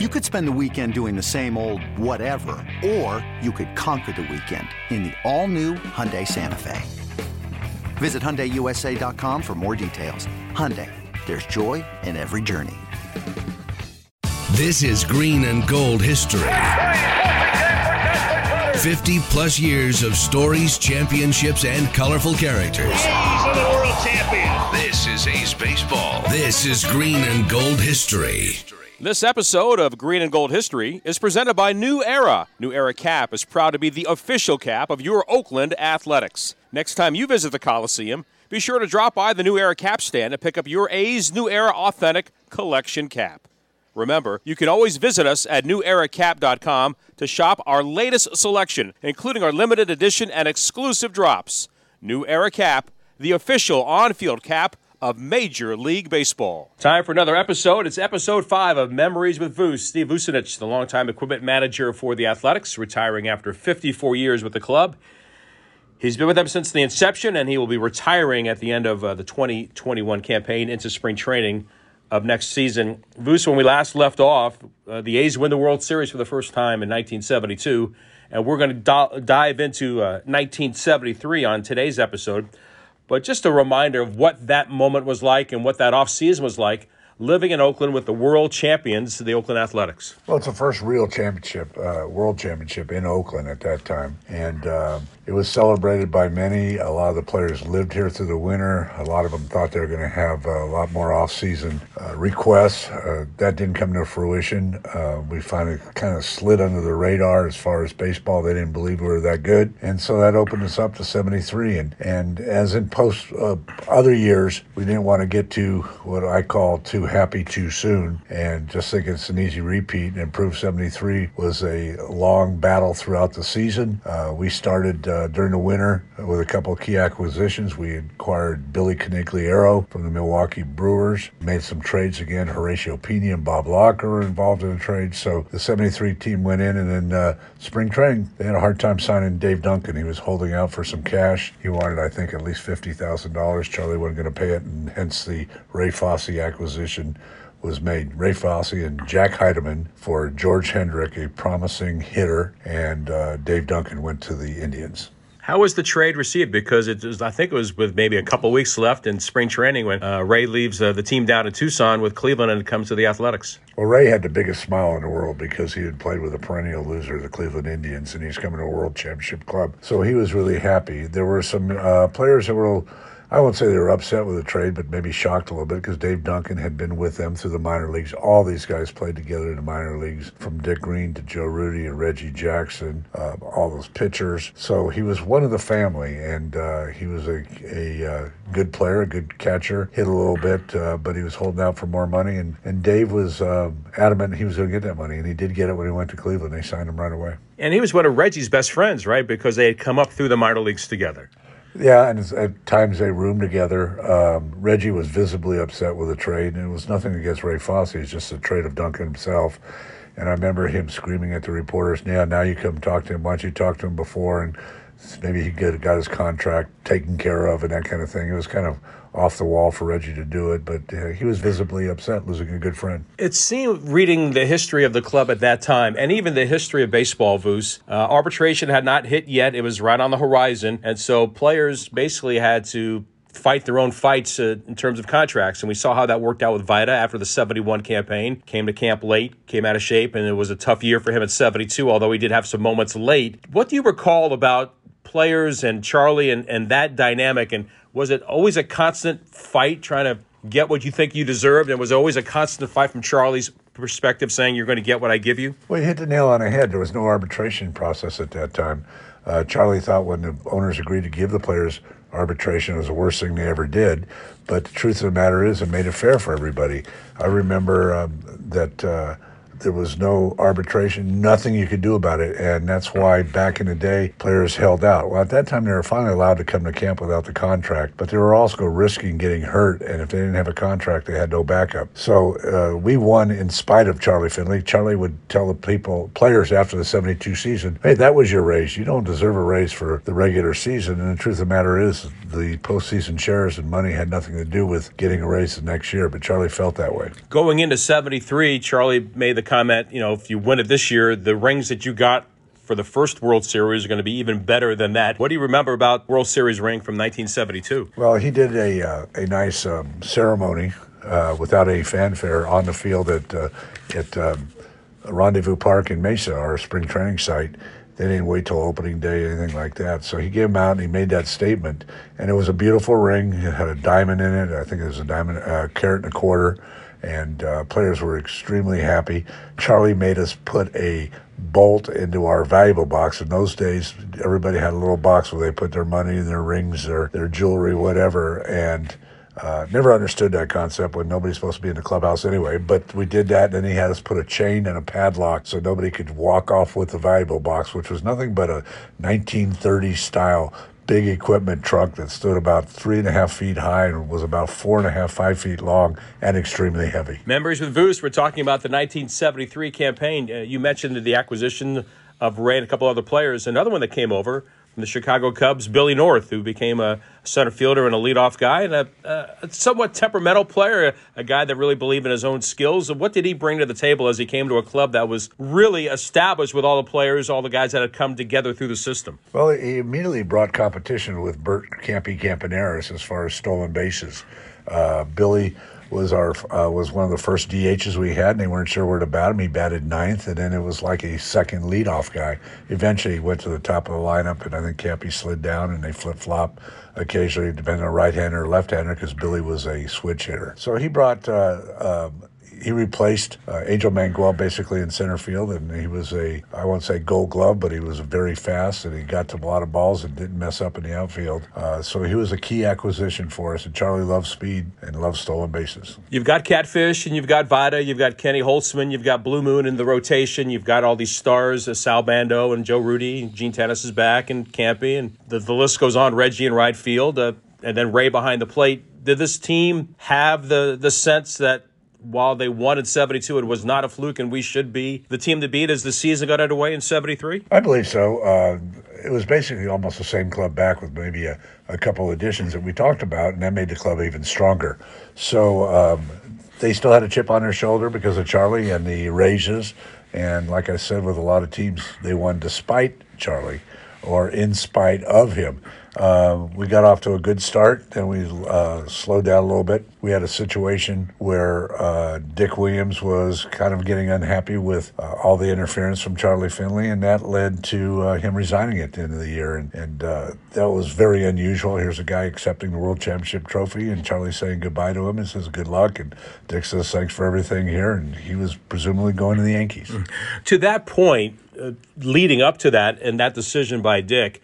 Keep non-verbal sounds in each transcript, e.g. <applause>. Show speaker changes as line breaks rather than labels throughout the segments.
You could spend the weekend doing the same old whatever, or you could conquer the weekend in the all-new Hyundai Santa Fe. Visit HyundaiUSA.com for more details. Hyundai, there's joy in every journey.
This is Green and Gold history. 50 plus years of stories, championships, and colorful characters.
A's are the world champions.
This is A's Baseball. This is Green and Gold history.
This episode of Green and Gold History is presented by New Era. New Era Cap is proud to be the official cap of your Oakland Athletics. Next time you visit the Coliseum, be sure to drop by the New Era Cap stand and pick up your A's New Era Authentic Collection Cap. Remember, you can always visit us at neweracap.com to shop our latest selection, including our limited edition and exclusive drops. New Era Cap, the official on field cap of Major League Baseball. Time for another episode. It's episode five of Memories with Voos. Steve Vucinich, the longtime equipment manager for the Athletics, retiring after 54 years with the club. He's been with them since the inception, and he will be retiring at the end of uh, the 2021 campaign into spring training of next season. Voos, when we last left off, uh, the A's win the World Series for the first time in 1972, and we're going to do- dive into uh, 1973 on today's episode. But just a reminder of what that moment was like and what that offseason was like living in Oakland with the world champions, the Oakland Athletics.
Well, it's the first real championship, uh, world championship in Oakland at that time. And uh, it was celebrated by many. A lot of the players lived here through the winter. A lot of them thought they were going to have a lot more off-season uh, requests. Uh, that didn't come to fruition. Uh, we finally kind of slid under the radar as far as baseball. They didn't believe we were that good. And so that opened us up to 73. And, and as in post uh, other years, we didn't want to get to what I call too happy too soon and just think it's an easy repeat. And Proof 73 was a long battle throughout the season. we started uh, during the winter with a couple of key acquisitions. We acquired Billy Conigliaro from the Milwaukee Brewers, made some trades again. Horacio Piña and Bob Locker were involved in the trade. So the 73 team went in, and then uh, spring training, they had a hard time signing Dave Duncan. He was holding out for some cash. He wanted, I think, at least $50,000. Charlie wasn't going to pay it, and hence the Ray Fosse acquisition was made Ray Fosse and Jack Heideman for George Hendrick, a promising hitter, and uh, Dave Duncan went to the Indians.
How was the trade received? Because it was, I think it was with maybe a couple weeks left in spring training when uh, Ray leaves uh, the team down in Tucson with Cleveland and comes to the Athletics.
Well, Ray had the biggest smile in the world because he had played with a perennial loser, the Cleveland Indians, and he's coming to a World Championship club. So he was really happy. There were some uh, players that were I won't say they were upset with the trade, but maybe shocked a little bit because Dave Duncan had been with them through the minor leagues. All these guys played together in the minor leagues, from Dick Green to Joe Rudi and Reggie Jackson, uh, all those pitchers. So he was one of the family, and uh, he was a, a uh, good player, a good catcher, hit a little bit, uh, but he was holding out for more money. And, and Dave was um, adamant he was going to get that money, and he did get it when he went to Cleveland. They signed him right away.
And he was one of Reggie's best friends, right? Because they had come up through the minor leagues together.
Yeah, and at times they roomed together. Um, Reggie was visibly upset with the trade, and it was nothing against Ray Fosse. It's just a trade of Duncan himself. And I remember him screaming at the reporters, "Yeah, now you come talk to him. Why don't you talk to him before?" And maybe he got his contract taken care of and that kind of thing. It was kind of off the wall for Reggie to do it, but uh, he was visibly upset losing a good friend.
It seemed, reading the history of the club at that time, and even the history of baseball, Voos, uh, arbitration had not hit yet. It was right on the horizon, and so players basically had to fight their own fights uh, in terms of contracts. And we saw how that worked out with Vida after the 71 campaign. Came to camp late, came out of shape, and it was a tough year for him at 72, although he did have some moments late. What do you recall about players and Charlie and, and that dynamic? And was it always a constant fight trying to get what you think you deserved? And was always a constant fight from Charlie's perspective saying you're going to get what I give you?
Well, you hit the nail on the head. There was no arbitration process at that time. Uh, Charlie thought when the owners agreed to give the players arbitration it was the worst thing they ever did. But the truth of the matter is, it made it fair for everybody. I remember um, that. Uh, there was no arbitration, nothing you could do about it. And that's why back in the day, players held out. Well, at that time, they were finally allowed to come to camp without the contract, but they were also risking getting hurt. And if they didn't have a contract, they had no backup. So uh, we won in spite of Charlie Finley. Charlie would tell the people, players after the 72 season, hey, that was your raise. You don't deserve a raise for the regular season. And the truth of the matter is, the postseason shares and money had nothing to do with getting a raise the next year, but Charlie felt that way.
Going into 73, Charlie made the comment, you know, if you win it this year, the rings that you got for the first World Series are going to be even better than that. What do you remember about World Series ring from 1972?
Well, he did a uh, a nice um, ceremony uh, without any fanfare on the field at uh, at um, Rendezvous Park in Mesa, our spring training site. They didn't wait till opening day, anything like that. So he came out and he made that statement, and it was a beautiful ring. It had a diamond in it. I think it was a diamond, uh, carat and a quarter, and uh, players were extremely happy. Charlie made us put a bolt into our valuable box. In those days, everybody had a little box where they put their money, their rings, their their jewelry, whatever, and uh, never understood that concept when nobody's supposed to be in the clubhouse anyway, but we did that. And then he had us put a chain and a padlock so nobody could walk off with the valuable box, which was nothing but a 1930s style big equipment truck that stood about three and a half feet high and was about four and a half, five feet long and extremely heavy.
Memories with Voos. We're talking about the 1973 campaign. Uh, you mentioned the acquisition of Ray and a couple other players. Another one that came over from the Chicago Cubs, Billy North, who became a center fielder and a leadoff guy, and a, a somewhat temperamental player, a, a, guy that really believed in his own skills. What did he bring to the table as he came to a club that was really established with all the players, all the guys that had come together through the system?
Well, he immediately brought competition with Bert Campy Campaneris as far as stolen bases. Uh, Billy was our uh, was one of the first DHs we had, and they weren't sure where to bat him. He batted ninth, and then it was like a second leadoff guy. Eventually, he went to the top of the lineup, and I think Campy slid down, and they flip flop occasionally, depending on right hander or left hander, because Billy was a switch hitter. So he brought. Uh, um, he replaced uh, Angel Mangual basically in center field, and he was a I won't say Gold Glove, but he was very fast and he got to a lot of balls and didn't mess up in the outfield. Uh, so he was a key acquisition for us. And Charlie loves speed and loves stolen bases.
You've got Catfish and you've got Vida, you've got Kenny Holtzman, you've got Blue Moon in the rotation, you've got all these stars, uh, Sal Bando and Joe Rudi, Gene Tenace is back and Campy, and the, the list goes on. Reggie in right field, uh, and then Ray behind the plate. Did this team have the the sense that while they in 72, it was not a fluke, and we should be the team to beat as the season got underway in 73?
I believe so. Uh, it was basically almost the same club back with maybe a, a couple additions that we talked about, and that made the club even stronger. So um, they still had a chip on their shoulder because of Charlie and the raises. And like I said, with a lot of teams, they won despite Charlie or in spite of him. Uh, we got off to a good start, then we uh, slowed down a little bit. We had a situation where uh, Dick Williams was kind of getting unhappy with uh, all the interference from Charlie Finley, and that led to uh, him resigning at the end of the year. And, and uh, that was very unusual. Here's a guy accepting the World Championship trophy, and Charlie saying goodbye to him and says good luck. And Dick says thanks for everything here, and he was presumably going to the Yankees.
To that point, leading up to that and that decision by Dick,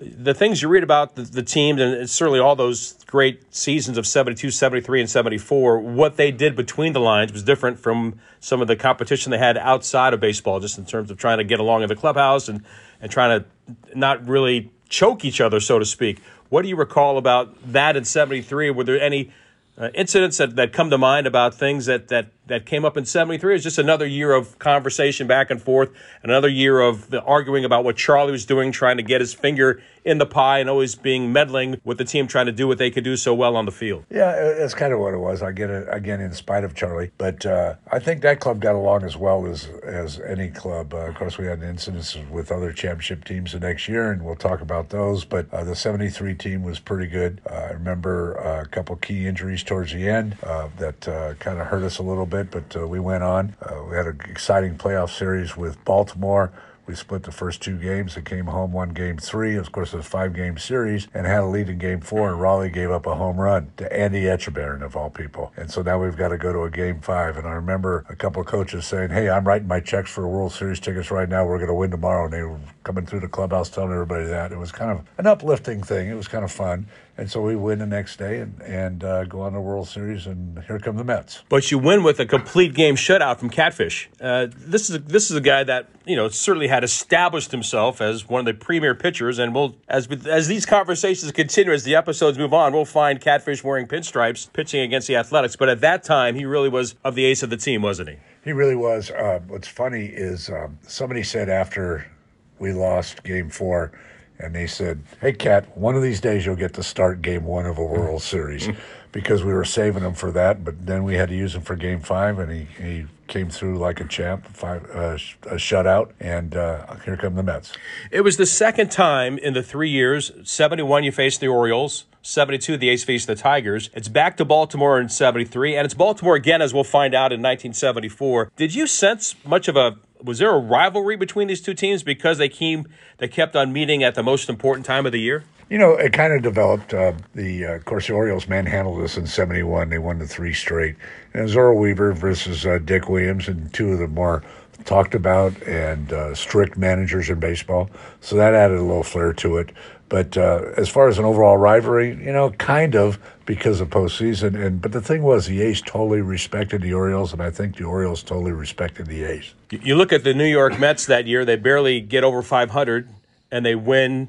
the things you read about the, the team, and certainly all those great seasons of 72, 73, and 74, what they did between the lines was different from some of the competition they had outside of baseball, just in terms of trying to get along in the clubhouse and, and trying to not really choke each other, so to speak. What do you recall about that in 73? Were there any uh, incidents that, that come to mind about things that, that, that came up in 73 is just another year of conversation back and forth, another year of the arguing about what Charlie was doing, trying to get his finger in the pie and always being meddling with the team, trying to do what they could do so well on the field.
Yeah, that's kind of what it was. I get it again, in spite of Charlie, but uh, I think that club got along as well as as any club. Uh, of course, we had incidents with other championship teams the next year, and we'll talk about those. But uh, the '73 team was pretty good. Uh, I remember uh, a couple key injuries towards the end uh, that kind of hurt us a little bit, but uh, we went on. Uh, we had an exciting playoff series with Baltimore. We split the first two games and came home won game three. Of course, it was a five game series and had a lead in game four. And Rollie gave up a home run to Andy Etchebarren, of all people. And so now we've got to go to a game five. And I remember a couple of coaches saying, Hey, I'm writing my checks for World Series tickets right now. We're going to win tomorrow. And they were coming through the clubhouse telling everybody that. It was kind of an uplifting thing. It was kind of fun. And so we win the next day and, and uh, go on the World Series, and here come the Mets.
But you win with a complete game shutout from Catfish. Uh, this is a, this is a guy that you know certainly had established himself as one of the premier pitchers, and we'll as as these conversations continue, as the episodes move on, we'll find Catfish wearing pinstripes pitching against the Athletics. But at that time, he really was of the ace of the team, wasn't he?
He really was. Uh, what's funny is um, somebody said after we lost Game Four and they said, "Hey, Cat, one of these days you'll get to start Game One of a World <laughs> Series," because we were saving him for that. But then we had to use him for Game Five, and he he came through like a champ, five, uh, a shutout, and uh, here come the Mets.
It was the second time in the three years 71 you faced the Orioles. 72, the A's faced the Tigers. It's back to Baltimore in 73, and it's Baltimore again, as we'll find out in 1974. Did you sense much of a was there a rivalry between these two teams because they came they kept on meeting at the most important time of the year?
You know, it kind of developed. Uh, the uh, of course, the Orioles manhandled us in '71. They won the three straight. And Earl Weaver versus uh, Dick Williams, and two of the more talked about and uh, strict managers in baseball. So that added a little flair to it. But uh, as far as an overall rivalry, you know, kind of because of postseason. And but the thing was, the A's totally respected the Orioles, and I think the Orioles totally respected the A's.
You look at the New York Mets that year; they barely get over 500, and they win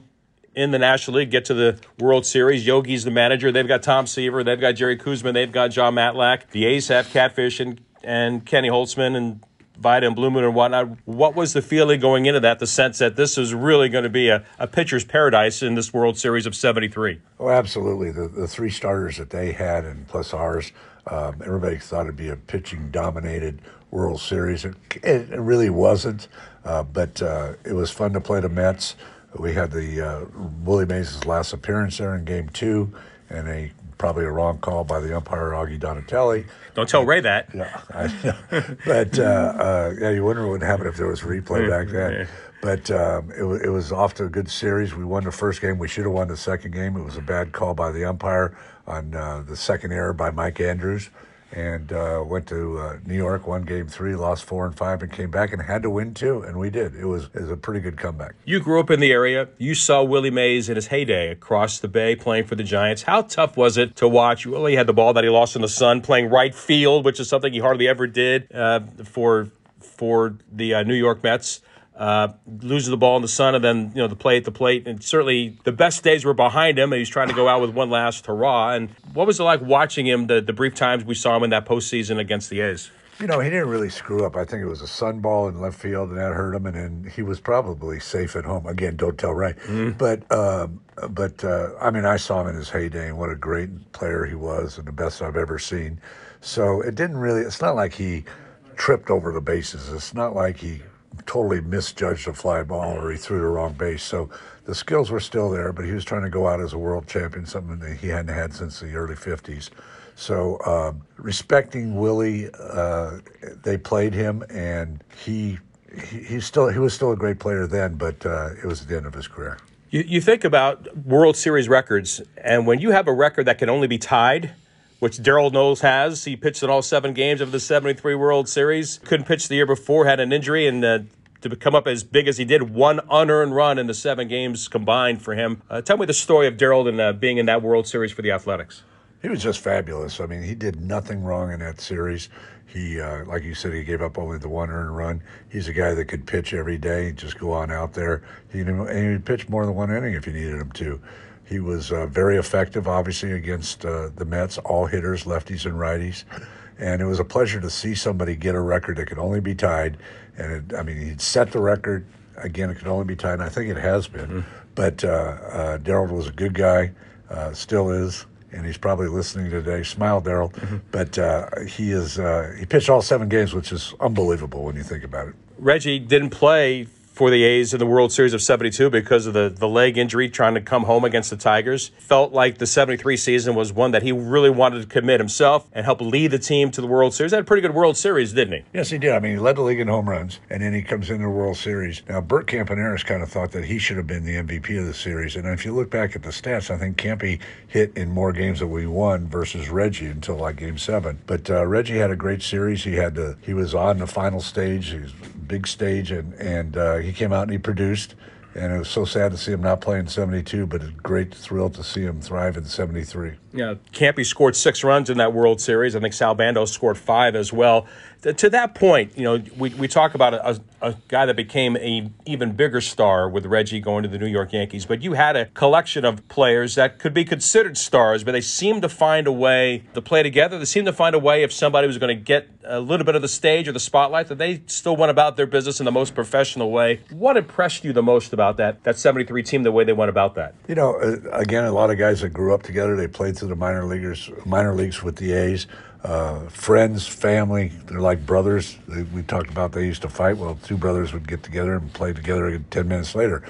in the National League, get to the World Series. Yogi's the manager. They've got Tom Seaver. They've got Jerry Koosman. They've got Jon Matlack. The A's have Catfish and, and Kenny Holtzman and Vida and Blue Moon and whatnot. What was the feeling going into that? The sense that this is really going to be a, a pitcher's paradise in this World Series of '73.
Oh, absolutely. The the three starters that they had, and plus ours, um, everybody thought it'd be a pitching dominated World Series. It, it, really wasn't, uh, but uh, it was fun to play the Mets. We had the uh, Willie Mays' last appearance there in Game Two, and a probably a wrong call by the umpire Augie Donatelli.
Don't tell Ray that.
Yeah, I, <laughs> but uh, uh, yeah, you wonder what would happen if there was replay back then. But um, it, it was off to a good series. We won the first game. We should have won the second game. It was a bad call by the umpire on uh, the second error by Mike Andrews and uh, went to uh, New York, won game three, lost four and five, and came back and had to win two, and we did. It was, it was a pretty good comeback.
You grew up in the area. You saw Willie Mays in his heyday across the bay playing for the Giants. How tough was it to watch? Willie had the ball that he lost in the sun, playing right field, which is something he hardly ever did uh, for for the uh, New York Mets uh, loses the ball in the sun, and then you know the play at the plate. And certainly the best days were behind him, and he's trying to go out with one last hurrah. And what was it like watching him the, the brief times we saw him in that postseason against the A's?
You know, he didn't really screw up. I think it was a sun ball in left field, and that hurt him. And then he was probably safe at home. Again, don't tell Ray. Mm. But, um, but uh, I mean, I saw him in his heyday, and what a great player he was, and the best I've ever seen. So it didn't really. It's not like he tripped over the bases. It's not like he totally misjudged a fly ball or he threw the wrong base. So the skills were still there, but he was trying to go out as a world champion, something that he hadn't had since the early 50s. So um, respecting Willie, uh, they played him, and he, he he still he was still a great player then, but uh, it was the end of his career.
You, you think about World Series records, and when you have a record that can only be tied which Darold Knowles has. He pitched in all seven games of the 73 World Series. Couldn't pitch the year before, had an injury, and uh, to come up as big as he did, one unearned run in the seven games combined for him. Uh, tell me the story of Darold and uh, being in that World Series for the Athletics.
He was just fabulous. I mean, he did nothing wrong in that series. He, uh, like you said, he gave up only the one earned run. He's a guy that could pitch every day, just go on out there. He, and he'd pitch more than one inning if you needed him to. He was uh, very effective, obviously, against uh, the Mets, all hitters, lefties and righties. And it was a pleasure to see somebody get a record that could only be tied. And it, I mean, he'd set the record. Again, it could only be tied, and I think it has been. Mm-hmm. But uh, uh Darold was a good guy, uh, still is and he's probably listening today. Smile, Darold. Mm-hmm. But uh, he is uh, he pitched all seven games, which is unbelievable when you think about it.
Reggie didn't play for the A's in the World Series of 72 because of the, the leg injury trying to come home against the Tigers. Felt like the 73 season was one that he really wanted to commit himself and help lead the team to the World Series. Had a pretty good World Series, didn't he?
Yes, he did. I mean, he led the league in home runs, and then he comes into the World Series. Now, Bert Campaneris kind of thought that he should have been the MVP of the series. And if you look back at the stats, I think Campy hit in more games that we won versus Reggie until like game seven. But uh, Reggie had a great series. He had to, he was on the final stage. He was big stage, and and uh, he came out and he produced. And it was so sad to see him not play in 72, but a great thrill to see him thrive in 73.
Yeah, Campy scored six runs in that World Series. I think Sal Bando scored five as well to that point, you know, we, we talk about a, a guy that became a even bigger star with Reggie going to the New York Yankees, but you had a collection of players that could be considered stars, but they seemed to find a way to play together. They seemed to find a way if somebody was going to get a little bit of the stage or the spotlight, that they still went about their business in the most professional way. What impressed you the most about that that 73 team, the way they went about that?
You know, uh, again, a lot of guys that grew up together, they played through the minor leaguers, minor leagues with the A's. uh, friends, family. They're like brothers. They, we talked about they used to fight. Well, two brothers would get together and play together 10 minutes later.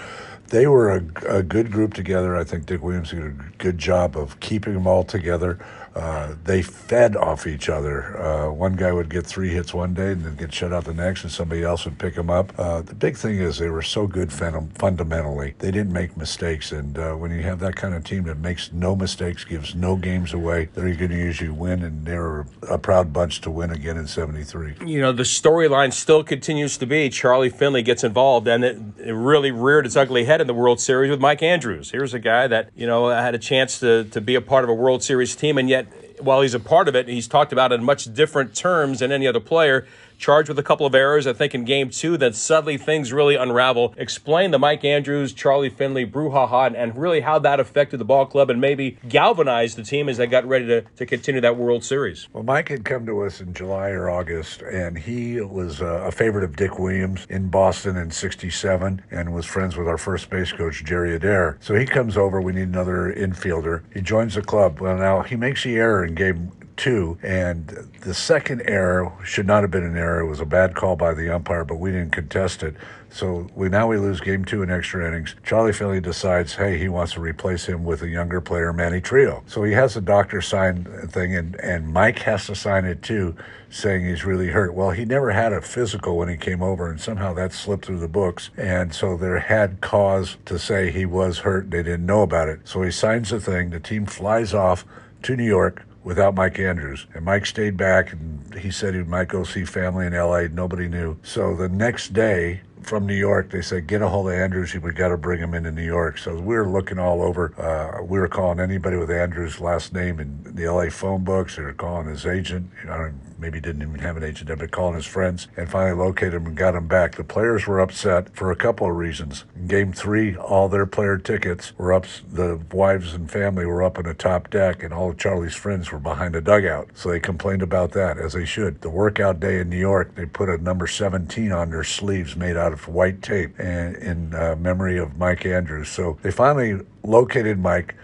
They were a, a good group together. I think Dick Williams did a good job of keeping them all together. Uh, they fed off each other. Uh, one guy would get three hits one day and then get shut out the next, and somebody else would pick him up. Uh, the big thing is they were so good fun- fundamentally. They didn't make mistakes, and uh, when you have that kind of team that makes no mistakes, gives no games away, they're going to usually win, and they're a proud bunch to win again in '73.
You know, the storyline still continues to be Charlie Finley gets involved, and it, it really reared its ugly head in the World Series with Mike Andrews. Here's a guy that, you know, had a chance to, to be a part of a World Series team, and yet while he's a part of it, he's talked about it in much different terms than any other player charged with a couple of errors, I think, in game two that suddenly things really unravel. Explain the Mike Andrews, Charlie Finley, brouhaha, and really how that affected the ball club and maybe galvanized the team as they got ready to, to continue that World Series.
Well, Mike had come to us in July or August, and he was uh, a favorite of Dick Williams in Boston in 67 and was friends with our first base coach, Jerry Adair. So he comes over. We need another infielder. He joins the club. Well, now he makes the error in game two. And the second error should not have been an error. It was a bad call by the umpire, but we didn't contest it. So we now we lose game two in extra innings. Charlie Finley decides, hey, he wants to replace him with a younger player, Manny Trillo. So he has the doctor sign thing, and, and Mike has to sign it too, saying he's really hurt. Well, he never had a physical when he came over, and somehow that slipped through the books. And so there had cause to say he was hurt. They didn't know about it. So he signs the thing. The team flies off to New York without Mike Andrews. And Mike stayed back and he said he might go see family in LA. Nobody knew. So the next day, from New York, they said, get a hold of Andrews. We got to bring him into New York. So we were looking all over. Uh, we were calling anybody with Andrews' last name in the LA phone books. They were calling his agent. You know, maybe didn't even have an agent, but calling his friends and finally located him and got him back. The players were upset for a couple of reasons. In game three, all their player tickets were up. The wives and family were up in the top deck, and all of Charlie's friends were behind the dugout. So they complained about that, as they should. The workout day in New York, they put a number 17 on their sleeves made out of white tape and in uh, memory of Mike Andrews. So they finally located Mike.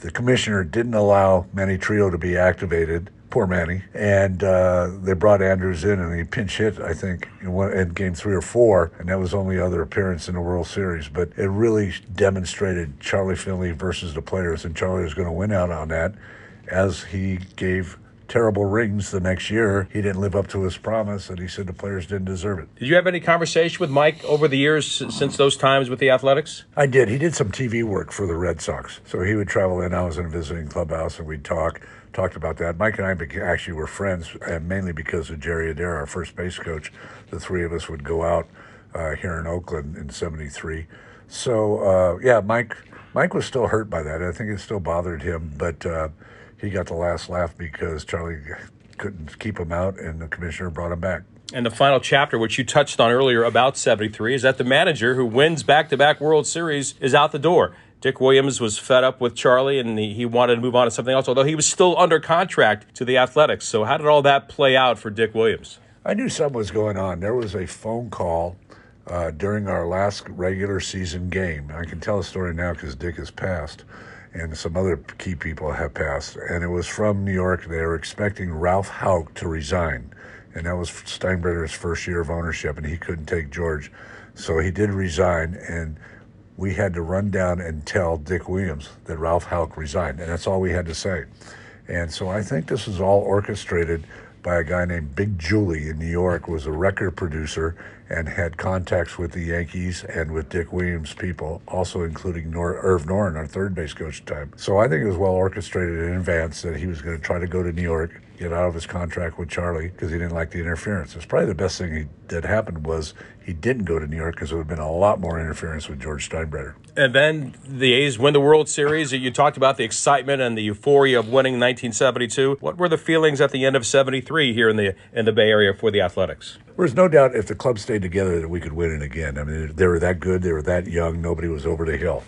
The commissioner didn't allow Manny Trillo to be activated poor Manny. And uh, they brought Andrews in, and he pinch hit, I think, in, one, in game three or four, and that was only other appearance in the World Series. But it really demonstrated Charlie Finley versus the players, and Charlie was going to win out on that, as he gave terrible rings the next year. He didn't live up to his promise, and he said the players didn't deserve it.
Did you have any conversation with Mike over the years since those times with the Athletics?
I did. He did some TV work for the Red Sox, so he would travel in. I was in a visiting clubhouse, and we'd talk talked about that. Mike and I actually were friends, and mainly because of Jerry Adair, our first base coach. The three of us would go out uh, here in Oakland in '73. So uh, yeah, Mike Mike was still hurt by that. I think it still bothered him, but uh, he got the last laugh because Charlie couldn't keep him out, and the commissioner brought him back.
And the final chapter, which you touched on earlier about 73, is that the manager who wins back to back World Series is out the door. Dick Williams was fed up with Charlie and he, he, wanted to move on to something else, although he was still under contract to the Athletics. So, how did all that play out for Dick Williams?
I knew something was going on. There was a phone call uh, during our last regular season game. I can tell the story now because Dick has passed and some other key people have passed. And it was from New York. They were expecting Ralph Houk to resign. And that was Steinbrenner's first year of ownership, and he couldn't take George. So he did resign. And we had to run down and tell Dick Williams that Ralph Houk resigned, and that's all we had to say. And so I think this was all orchestrated by a guy named Big Julie in New York, was a record producer and had contacts with the Yankees and with Dick Williams people, also including Nor- Irv Noren, our third base coach at the time. So I think it was well orchestrated in advance that he was going to try to go to New York, get out of his contract with Charlie because he didn't like the interference. It's probably the best thing he, that happened was he didn't go to New York because it would have been a lot more interference with George Steinbrenner.
And then the A's win the World Series. You talked about the excitement and the euphoria of winning 1972. What were the feelings at the end of 73 here in the in the Bay Area for the Athletics?
There's no doubt if the club stayed together that we could win it again. I mean, they were that good, they were that young, nobody was over the hill.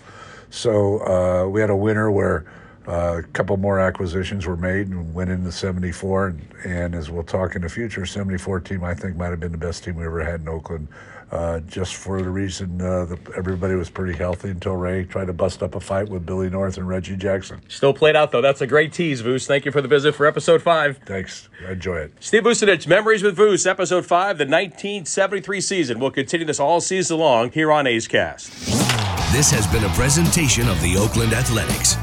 So uh, we had a winner where Uh, a couple more acquisitions were made and went into 74. And, and, as we'll talk in the future, 74 team I think might have been the best team we ever had in Oakland. Uh, just for the reason uh, that everybody was pretty healthy until Ray tried to bust up a fight with Billy North and Reggie Jackson.
Still played out, though. That's a great tease, Voos. Thank you for the visit for episode five.
Thanks. Enjoy it.
Steve Vucinich, Memories with Voos, episode five, the 1973 season. We'll continue this all season long here on A's Cast.
This has been a presentation of the Oakland Athletics.